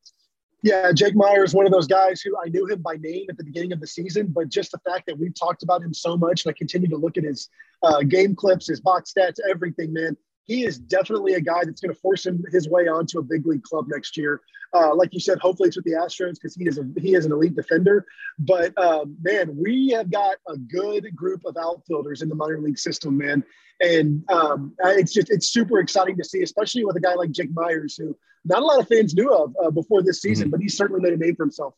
Yeah, Jake Meyer is one of those guys who I knew him by name at the beginning of the season, but just the fact that we've talked about him so much, and I continue to look at his uh, game clips, his box stats, everything, man. He is definitely a guy that's going to force him his way onto a big league club next year. Uh, like you said, hopefully it's with the Astros because he is a he is an elite defender. But um, man, we have got a good group of outfielders in the minor league system, man. And um, it's just it's super exciting to see, especially with a guy like Jake Meyers, who not a lot of fans knew of uh, before this season, but he's certainly made a name for himself.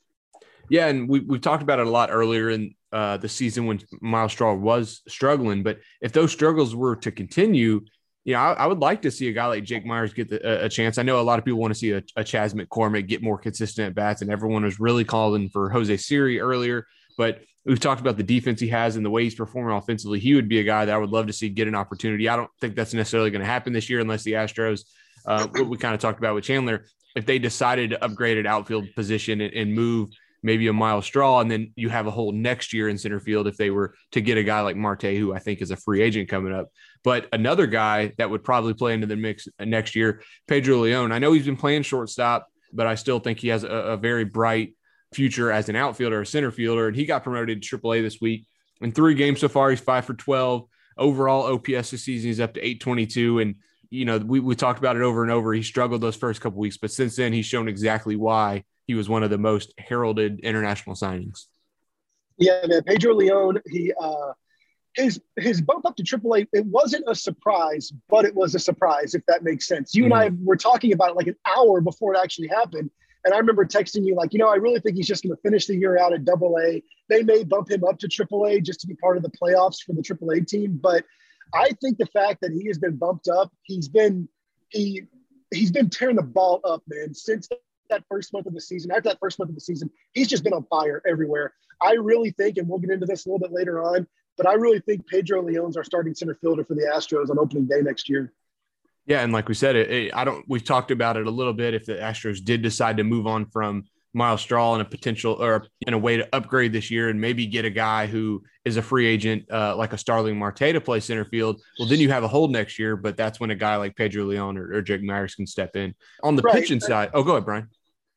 Yeah, and we we've talked about it a lot earlier in uh, the season when Myles Straw was struggling. But if those struggles were to continue, you know, I, I would like to see a guy like Jake Meyers get the, a, a chance. I know a lot of people want to see a, a Chas McCormick get more consistent at bats, and everyone was really calling for Jose Siri earlier. But we've talked about the defense he has and the way he's performing offensively. He would be a guy that I would love to see get an opportunity. I don't think that's necessarily going to happen this year unless the Astros, uh, what we kind of talked about with Chandler, if they decided to upgrade an outfield position and, and move maybe a mile straw, and then you have a whole next year in center field if they were to get a guy like Marte, who I think is a free agent coming up. But another guy that would probably play into the mix next year, Pedro Leon. I know he's been playing shortstop, but I still think he has a, a very bright future as an outfielder, a center fielder, and he got promoted to AAA this week. In three games so far, he's five for 12. Overall OPS this season, he's up to 822. And, you know, we, we talked about it over and over. He struggled those first couple weeks, but since then, he's shown exactly why he was one of the most heralded international signings. Yeah, man. Pedro Leon, he uh his his bump up to AAA, it wasn't a surprise, but it was a surprise, if that makes sense. You and mm-hmm. I were talking about it like an hour before it actually happened. And I remember texting you, like, you know, I really think he's just going to finish the year out at double A. They may bump him up to triple A just to be part of the playoffs for the triple A team. But I think the fact that he has been bumped up, he's been he he's been tearing the ball up, man, since that first month of the season. After that first month of the season, he's just been on fire everywhere. I really think, and we'll get into this a little bit later on, but I really think Pedro Leon's our starting center fielder for the Astros on opening day next year. Yeah, and like we said, it, it, I don't. We've talked about it a little bit. If the Astros did decide to move on from Myles Straw and a potential or in a way to upgrade this year and maybe get a guy who is a free agent uh, like a Starling Marte to play center field, well, then you have a hold next year. But that's when a guy like Pedro Leon or, or Jake Meyers can step in on the Right. pitching side. Oh, go ahead, Brian.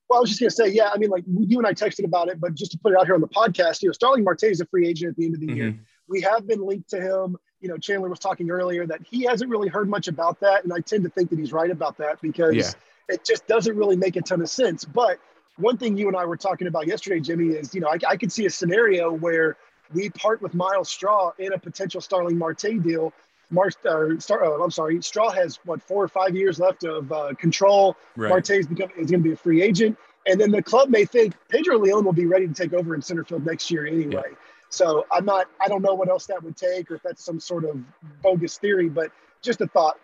Well, I was just going to say, yeah, I mean, like you and I texted about it, but just to put it out here on the podcast, you know, Starling Marte is a free agent at the end of the year. We have been linked to him. You know, Chandler was talking earlier that he hasn't really heard much about that. And I tend to think that he's right about that because Yeah. it just doesn't really make a ton of sense. But one thing you and I were talking about yesterday, Jimmy, is, you know, I, I could see a scenario where we part with Myles Straw in a potential Starling Marte deal. Mar- Star, oh, I'm sorry, Straw has what four or five years left of uh, control. Right. Marte is, become, is going to be a free agent. And then the club may think Pedro Leon will be ready to take over in center field next year anyway. So I'm not, I don't know what else that would take or if that's some sort of bogus theory, but just a thought.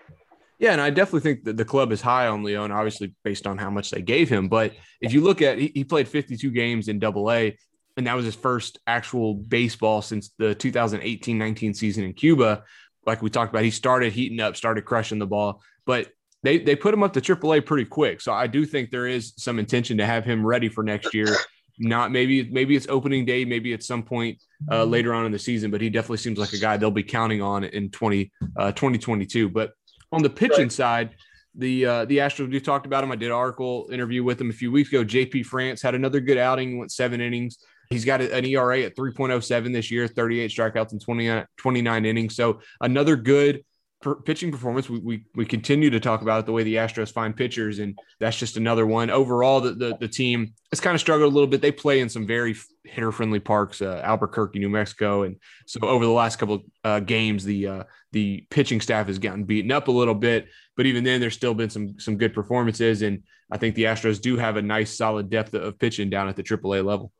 Yeah, and I definitely think that the club is high on Leon, obviously based on how much they gave him. But if you look at, he, played 52 games in Double A, and that was his first actual baseball since the 2018-19 season in Cuba. Like we talked about, he started heating up, started crushing the ball, but they they put him up to AAA pretty quick. So I do think there is some intention to have him ready for next year. Not maybe maybe it's opening day, maybe at some point uh, later on in the season, but he definitely seems like a guy they'll be counting on in 20, uh, 2022. But on the pitching side, the uh, the Astros we talked about him. I did an article interview with him a few weeks ago. JP France had another good outing, went seven innings. He's got an ERA at 3.07 this year, 38 strikeouts in 29, 29 innings. So another good per- pitching performance. We, we, we continue to talk about it the way the Astros find pitchers, and that's just another one. Overall, the, the, the team has kind of struggled a little bit. They play in some very hitter friendly parks, uh, Albuquerque, New Mexico, and so over the last couple uh, games, the uh, the pitching staff has gotten beaten up a little bit. But even then, there's still been some some good performances, and I think the Astros do have a nice solid depth of pitching down at the AAA level.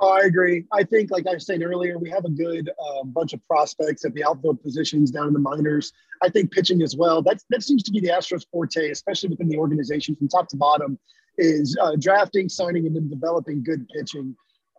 Oh, I agree. I think, like I was saying earlier, we have a good uh, bunch of prospects at the outfield positions down in the minors. I think pitching as well. That's that seems to be the Astros' forte, especially within the organization from top to bottom, is uh, drafting, signing, and then developing good pitching.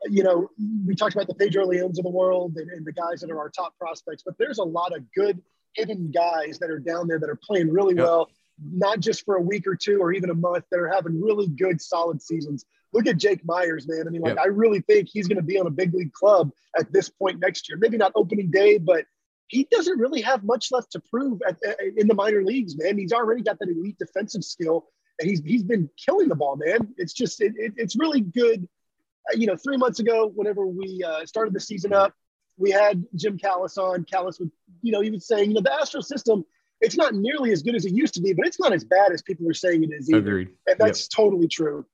You know, we talked about the Pedro Leones of the world and, and the guys that are our top prospects, but there's a lot of good hidden guys that are down there that are playing really yep. well, not just for a week or two or even a month. That are having really good, solid seasons look at Jake Meyers, man. I mean, like, yep. I really think he's going to be on a big league club at this point next year. Maybe not opening day, but he doesn't really have much left to prove at, in the minor leagues, man. He's already got that elite defensive skill, and he's he's been killing the ball, man. It's just it, it, it's really good. Uh, you know, three months ago, whenever we uh, started the season up, we had Jim Callis on. Callis would, you know, he was saying, you know, the Astro system, it's not nearly as good as it used to be, but it's not as bad as people are saying it is either. Agreed. And that's yep. totally true.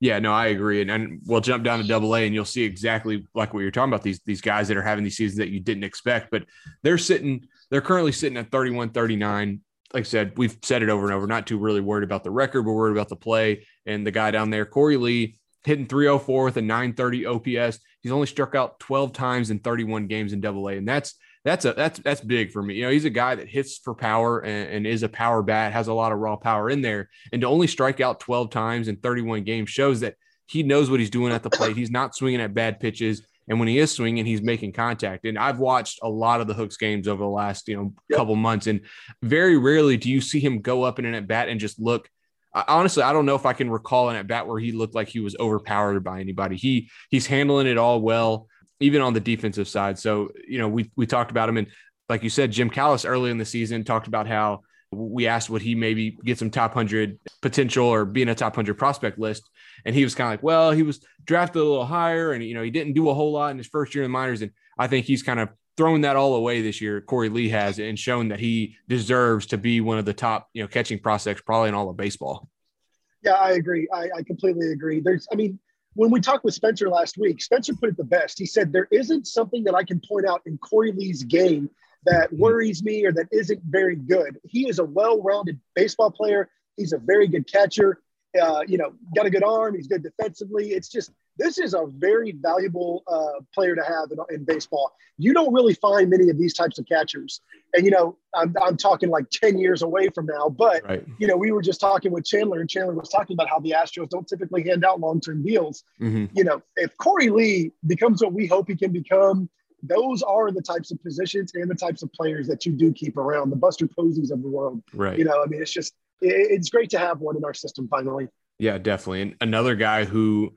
Yeah, no, I agree. And, and we'll jump down to double A and you'll see exactly like what you're talking about, these these guys that are having these seasons that you didn't expect. But they're sitting, they're currently sitting at 31, 39. Like I said, we've said it over and over, not too really worried about the record, but worried about the play. And the guy down there, Korey Lee, hitting 304 with a 930 OPS. He's only struck out 12 times in 31 games in double A. And that's that's a that's that's big for me. You know, he's a guy that hits for power and, and, is a power bat, has a lot of raw power in there, and to only strike out 12 times in 31 games shows that he knows what he's doing at the plate. He's not swinging at bad pitches, and when he is swinging, he's making contact. And I've watched a lot of the Hooks games over the last you know yep. couple months, and very rarely do you see him go up in an at bat and just look. Honestly, I don't know if I can recall an at bat where he looked like he was overpowered by anybody. He he's handling it all well even on the defensive side. So, you know, we we talked about him and like you said, Jim Callis early in the season talked about how we asked would he maybe get some top 100 potential or be in a top 100 prospect list. And he was kind of like well he was drafted a little higher and you know he didn't do a whole lot in his first year in the minors. And i think he's kind of thrown that all away this year korey lee has and shown that he deserves to be one of the top you know catching prospects probably in all of baseball. Yeah i agree. I, I completely agree. There's i mean when we talked with Spencer last week, Spencer put it the best. He said, There isn't something that I can point out in Korey Lee's game that mm-hmm. worries me or that isn't very good. He is a well rounded baseball player. He's a very good catcher. Uh, you know, got a good arm. He's good defensively. It's just this is a very valuable uh, player to have in, in, baseball. You don't really find many of these types of catchers. And, you know, I'm, I'm talking like 10 years away from now, but, right. you know, we were just talking with Chandler and Chandler was talking about how the Astros don't typically hand out long-term deals. Mm-hmm. You know, if Korey Lee becomes what we hope he can become, those are the types of positions and the types of players that you do keep around the Buster Poseys of the world. Right. You know, I mean, it's just, it, it's great to have one in our system finally. Yeah, definitely. And another guy who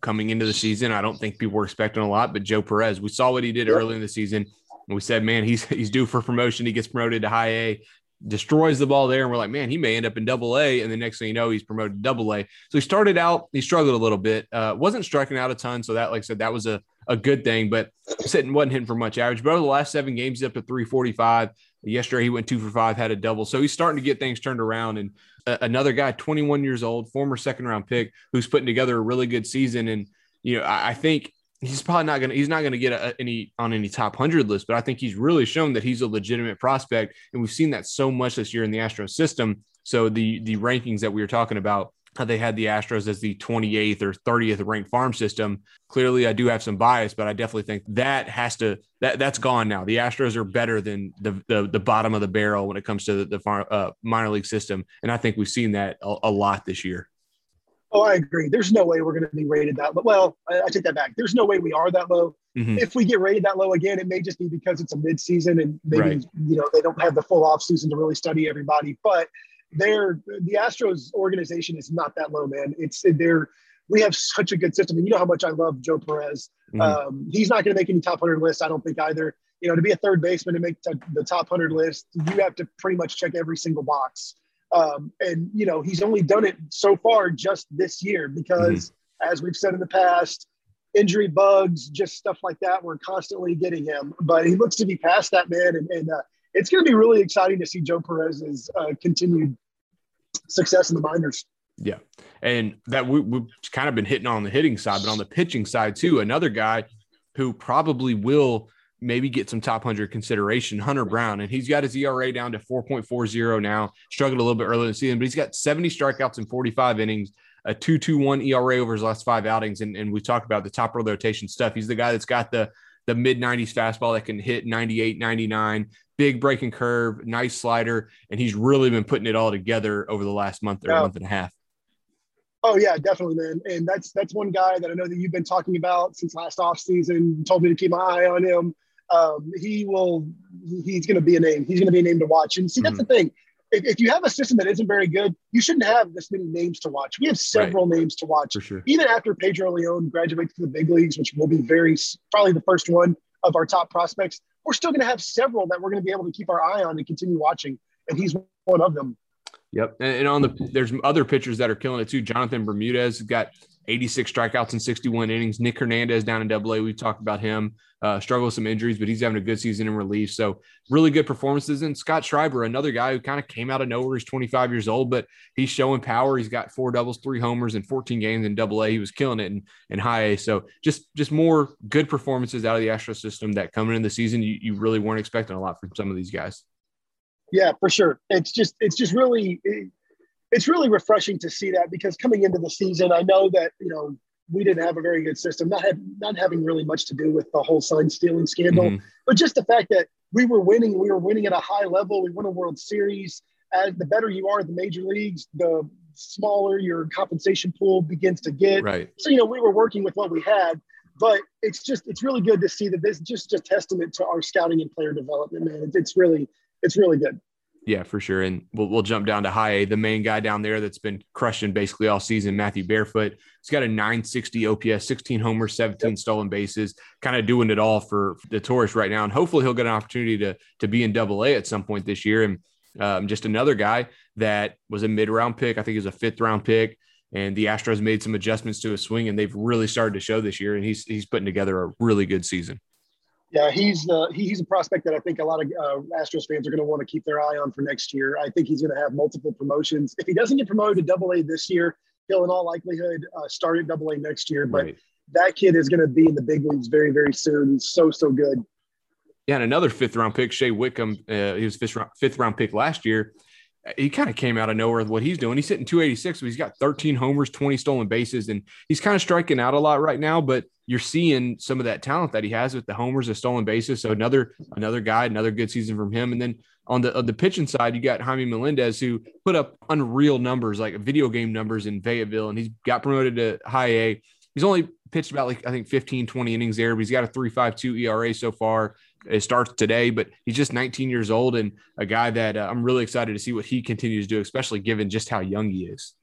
coming into the season. I don't think people were expecting a lot, but Joe Perez, we saw what he did early in the season. And we said, man, he's he's due for promotion. He gets promoted to high A, destroys the ball there, and we're like, man, he may end up in double A. And the next thing you know, he's promoted to double A. So he started out, he struggled a little bit, uh, wasn't striking out a ton. So that, like I said, that was a, a good thing, but sitting wasn't hitting for much average. But over the last seven games, he's up to 345. Yesterday, he went two for five, had a double. So he's starting to get things turned around. And uh, another guy, 21 years old, former second round pick, who's putting together a really good season. And, you know, I, I think he's probably not to, he's not to get a, any on any top 100 list, but I think he's really shown that he's a legitimate prospect. And we've seen that so much this year in the Astro system. So the, the rankings that we were talking about, they had the Astros as the 28th or 30th ranked farm system. Clearly, I do have some bias, but I definitely think that has to that that's gone now. The Astros are better than the the, the bottom of the barrel when it comes to the, the farm, uh, minor league system, and I think we've seen that a, a, lot this year. Oh, I agree. There's no way we're going to be rated that low. Well, I, I, take that back. There's no way we are that low. Mm-hmm. If we get rated that low again, it may just be because it's a midseason and maybe right. you know they don't have the full off season to really study everybody. But they're the Astros organization is not that low, man. It's they're we have such a good system, and you know how much I love Joe Perez. Mm-hmm. Um, he's not going to make any top hundred lists, I don't think either. You know, to be a third baseman and make t- the top hundred list, you have to pretty much check every single box. Um, and you know, he's only done it so far just this year because, mm-hmm. as we've said in the past, injury bugs, just stuff like that. We're constantly getting him, but he looks to be past that man, and, and uh, it's going to be really exciting to see Joe Perez's uh, continued success in the minors. Yeah, and that we, we've kind of been hitting on the hitting side, but on the pitching side too, another guy who probably will maybe get some top 100 consideration, Hunter Brown. And he's got his ERA down to 4.40 now, struggled a little bit earlier in the season, but he's got 70 strikeouts in 45 innings, a 2.21 ERA over his last five outings. And, and we talked about the top rotation stuff. He's the guy that's got the the mid 90s fastball that can hit 98, 99, big breaking curve, nice slider. And he's really been putting it all together over the last month or yeah. month and a half. Oh yeah, definitely, man. And that's that's one guy that I know that you've been talking about since last offseason. Told me to keep my eye on him. Um, he will. He's going to be a name. He's going to be a name to watch. And see, that's mm-hmm. the thing. If, if, you have a system that isn't very good, you shouldn't have this many names to watch. We have several right. names to watch. Sure. Even after Pedro Leon graduates to the big leagues, which will be very probably the first one of our top prospects, we're still going to have several that we're going to be able to keep our eye on and continue watching. And he's one of them. Yep. And, on the there's other pitchers that are killing it too. Jonathan Bermudez got 86 strikeouts in 61 innings. Nick Hernandez down in Double A. We've talked about him. Uh, struggle with some injuries, but he's having a good season in relief. So really good performances. And Scott Schreiber, another guy who kind of came out of nowhere. He's 25 years old, but he's showing power. He's got four doubles, three homers, and 14 games in Double A. He was killing it in, in High A. So just just more good performances out of the Astro system that coming in the season you, you really weren't expecting a lot from some of these guys. Yeah, for sure. It's just it's just really it's really refreshing to see that because coming into the season, I know that you know we didn't have a very good system, not have, not having really much to do with the whole sign stealing scandal, mm-hmm. but just the fact that we were winning, we were winning at a high level. We won a World Series. As the better you are at the major leagues, the smaller your compensation pool begins to get. Right. So you know we were working with what we had, but it's just it's really good to see that this is just a testament to our scouting and player development, man. It's really it's really good. Yeah, for sure. And we'll, we'll jump down to high A, the main guy down there that's been crushing basically all season, Matthew Barefoot. He's got a 960 OPS, 16 homers, 17 yep. stolen bases, kind of doing it all for the Tourists right now. And hopefully he'll get an opportunity to, to be in double A at some point this year. And um, just another guy that was a mid round pick. I think he was a fifth round pick. And the Astros made some adjustments to his swing, and they've really started to show this year. And he's he's putting together a really good season. Yeah, he's uh, he's a prospect that I think a lot of uh, Astros fans are going to want to keep their eye on for next year. I think he's going to have multiple promotions. If he doesn't get promoted to Double A this year, he'll in all likelihood uh, start at Double A next year. But right. that kid is going to be in the big leagues very very soon. He's so so good. Yeah, and another fifth round pick, Shay Whitcomb. Uh, he was fifth round, fifth round pick last year he kind of came out of nowhere with what he's doing. He's hitting 286, but he's got 13 homers, 20 stolen bases, and he's kind of striking out a lot right now. But you're seeing some of that talent that he has with the homers, the stolen bases. So another another guy, another good season from him. And then on the on the pitching side, you got Jaime Melendez who put up unreal numbers, like video game numbers in Fayetteville, and he's got promoted to high A. He's only pitched about like I think 15, 20 innings there, but he's got a 3.52 ERA so far. It starts today, but he's just 19 years old and a guy that uh, I'm really excited to see what he continues to do, especially given just how young he is.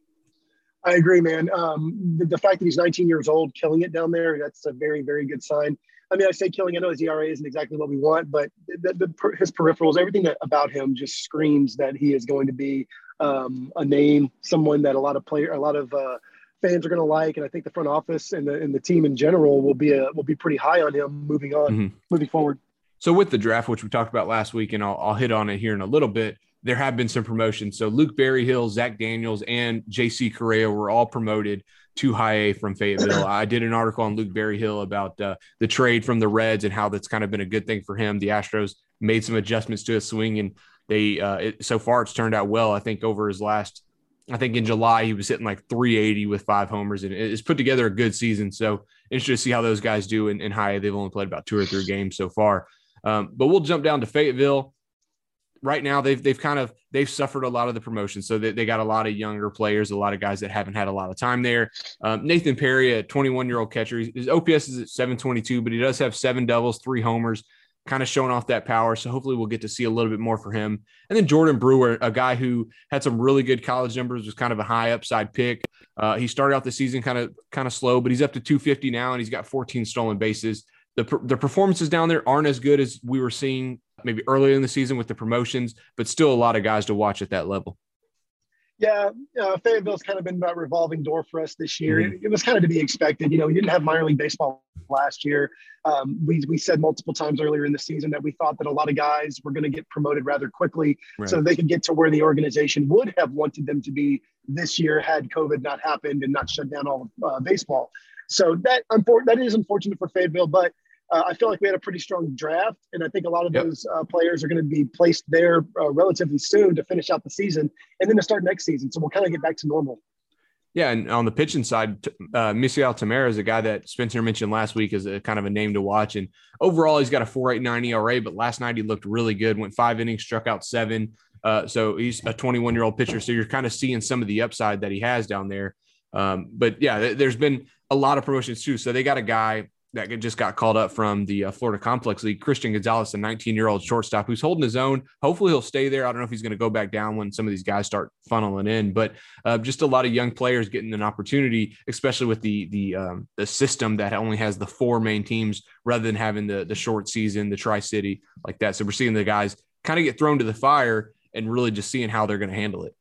I agree, man. Um, the, the, fact that he's 19 years old, killing it down there, that's a very, very good sign. I mean, I say killing. I know his ERA isn't exactly what we want, but the, the, his peripherals, everything that, about him, just screams that he is going to be um, a name, someone that a lot of player, a lot of uh, fans are going to like, and I think the front office and the and the team in general will be a, will be pretty high on him moving on, mm-hmm. moving forward. So with the draft, which we talked about last week, and I'll, I'll hit on it here in a little bit, there have been some promotions. So Luke Berryhill, Zach Daniels, and JC Correa were all promoted to high A from Fayetteville. I did an article on Luke Berryhill about uh, the trade from the Reds and how that's kind of been a good thing for him. The Astros made some adjustments to his swing, and they uh, it, so far it's turned out well. I think over his last, I think in July he was hitting like 380 with five homers, and it's put together a good season. So interested to see how those guys do in, in high A. They've only played about two or three games so far. Um, but we'll jump down to Fayetteville. Right now, they've they've kind of they've suffered a lot of the promotion, so they, they got a lot of younger players, a lot of guys that haven't had a lot of time there. Um, Nathan Perry, a 21 year old catcher, his OPS is at 722, but he does have seven doubles, three homers, kind of showing off that power. So hopefully we'll get to see a little bit more for him. And then Jordan Brewer, a guy who had some really good college numbers, was kind of a high upside pick. Uh, he started out the season kind of kind of slow, but he's up to 250 now, and he's got 14 stolen bases the, the performances down there aren't as good as we were seeing maybe earlier in the season with the promotions, but still a lot of guys to watch at that level. Yeah, uh, Fayetteville's kind of been that revolving door for us this year. Mhm. It, it was kind of to be expected. You know, we didn't have minor league baseball last year. Um, we, we said multiple times earlier in the season that we thought that a lot of guys were going to get promoted rather quickly Right. so they could get to where the organization would have wanted them to be this year had COVID not happened and not shut down all of uh, baseball. So that unfor- that is unfortunate for Fayetteville, but uh, I feel like we had a pretty strong draft, and I think a lot of Yep. those uh, players are going to be placed there uh, relatively soon to finish out the season and then to start next season. So we'll kind of get back to normal. Yeah, and on the pitching side, uh, Misael Tamarez is a guy that Spencer mentioned last week as a kind of a name to watch. And overall, he's got a 4.89 ERA, but last night he looked really good. Went five innings, struck out seven. Uh, so he's a 21 year old pitcher. So you're kind of seeing some of the upside that he has down there. Um, but yeah, th- there's been a lot of promotions too. So they got a guy that just got called up from the uh, Florida Complex League, Christian Gonzalez, a 19 year old shortstop who's holding his own. Hopefully he'll stay there. I don't know if he's going to go back down when some of these guys start funneling in, but uh, just a lot of young players getting an opportunity, especially with the the um, the system that only has the four main teams rather than having the the short season, the Tri City like that. So we're seeing the guys kind of get thrown to the fire and really just seeing how they're going to handle it.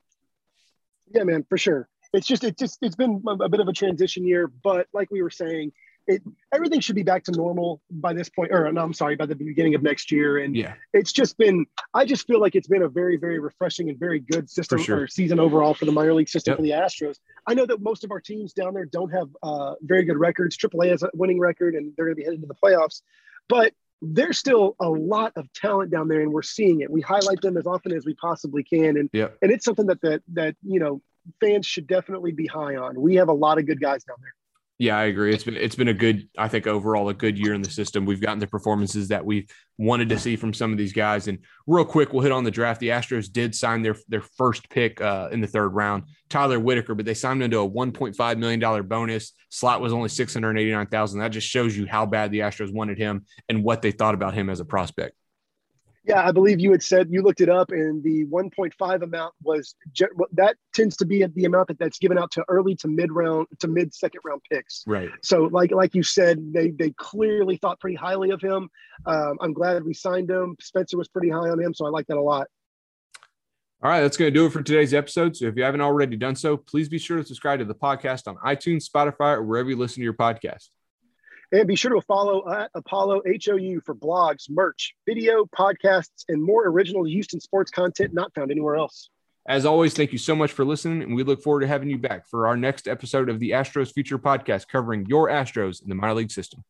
Yeah, man, for sure. It's just it just it's been a bit of a transition year, but like we were saying, it everything should be back to normal by this point. Or no, I'm sorry, by the beginning of next year. And Yeah, it's just been I just feel like it's been a very very refreshing and very good system For sure. season overall for the minor league system Yep. for the Astros. I know that most of our teams down there don't have uh, very good records. AAA has a winning record and they're going to be headed to the playoffs, but there's still a lot of talent down there and we're seeing it. We highlight them as often as we possibly can and yeah. and it's something that that that you know fans should definitely be high on. We have a lot of good guys down there. Yeah, I agree. It's been it's been a good, I think overall a good year in the system. We've gotten the performances that we wanted to see from some of these guys. And real quick, we'll hit on the draft. The Astros did sign their their first pick uh, in the third round, Tyler Whitaker, but they signed him to a 1.5 million dollar bonus. Slot was only 689 thousand. That just shows you how bad the Astros wanted him and what they thought about him as a prospect. Yeah, I believe you had said you looked it up, and the 1.5 amount was that tends to be the amount that that's given out to early to mid round to mid second round picks. Right. So, like like you said, they they clearly thought pretty highly of him. Um, I'm glad we signed him. Spencer was pretty high on him, so I like that a lot. All right, that's going to do it for today's episode. So if you haven't already done so, please be sure to subscribe to the podcast on iTunes, Spotify, or wherever you listen to your podcast. And be sure to follow at Apollo HOU for blogs, merch, video, podcasts, and more original Houston sports content not found anywhere else. As always, thank you so much for listening, and we look forward to having you back for our next episode of the Astros Future Podcast covering your Astros in the minor league system.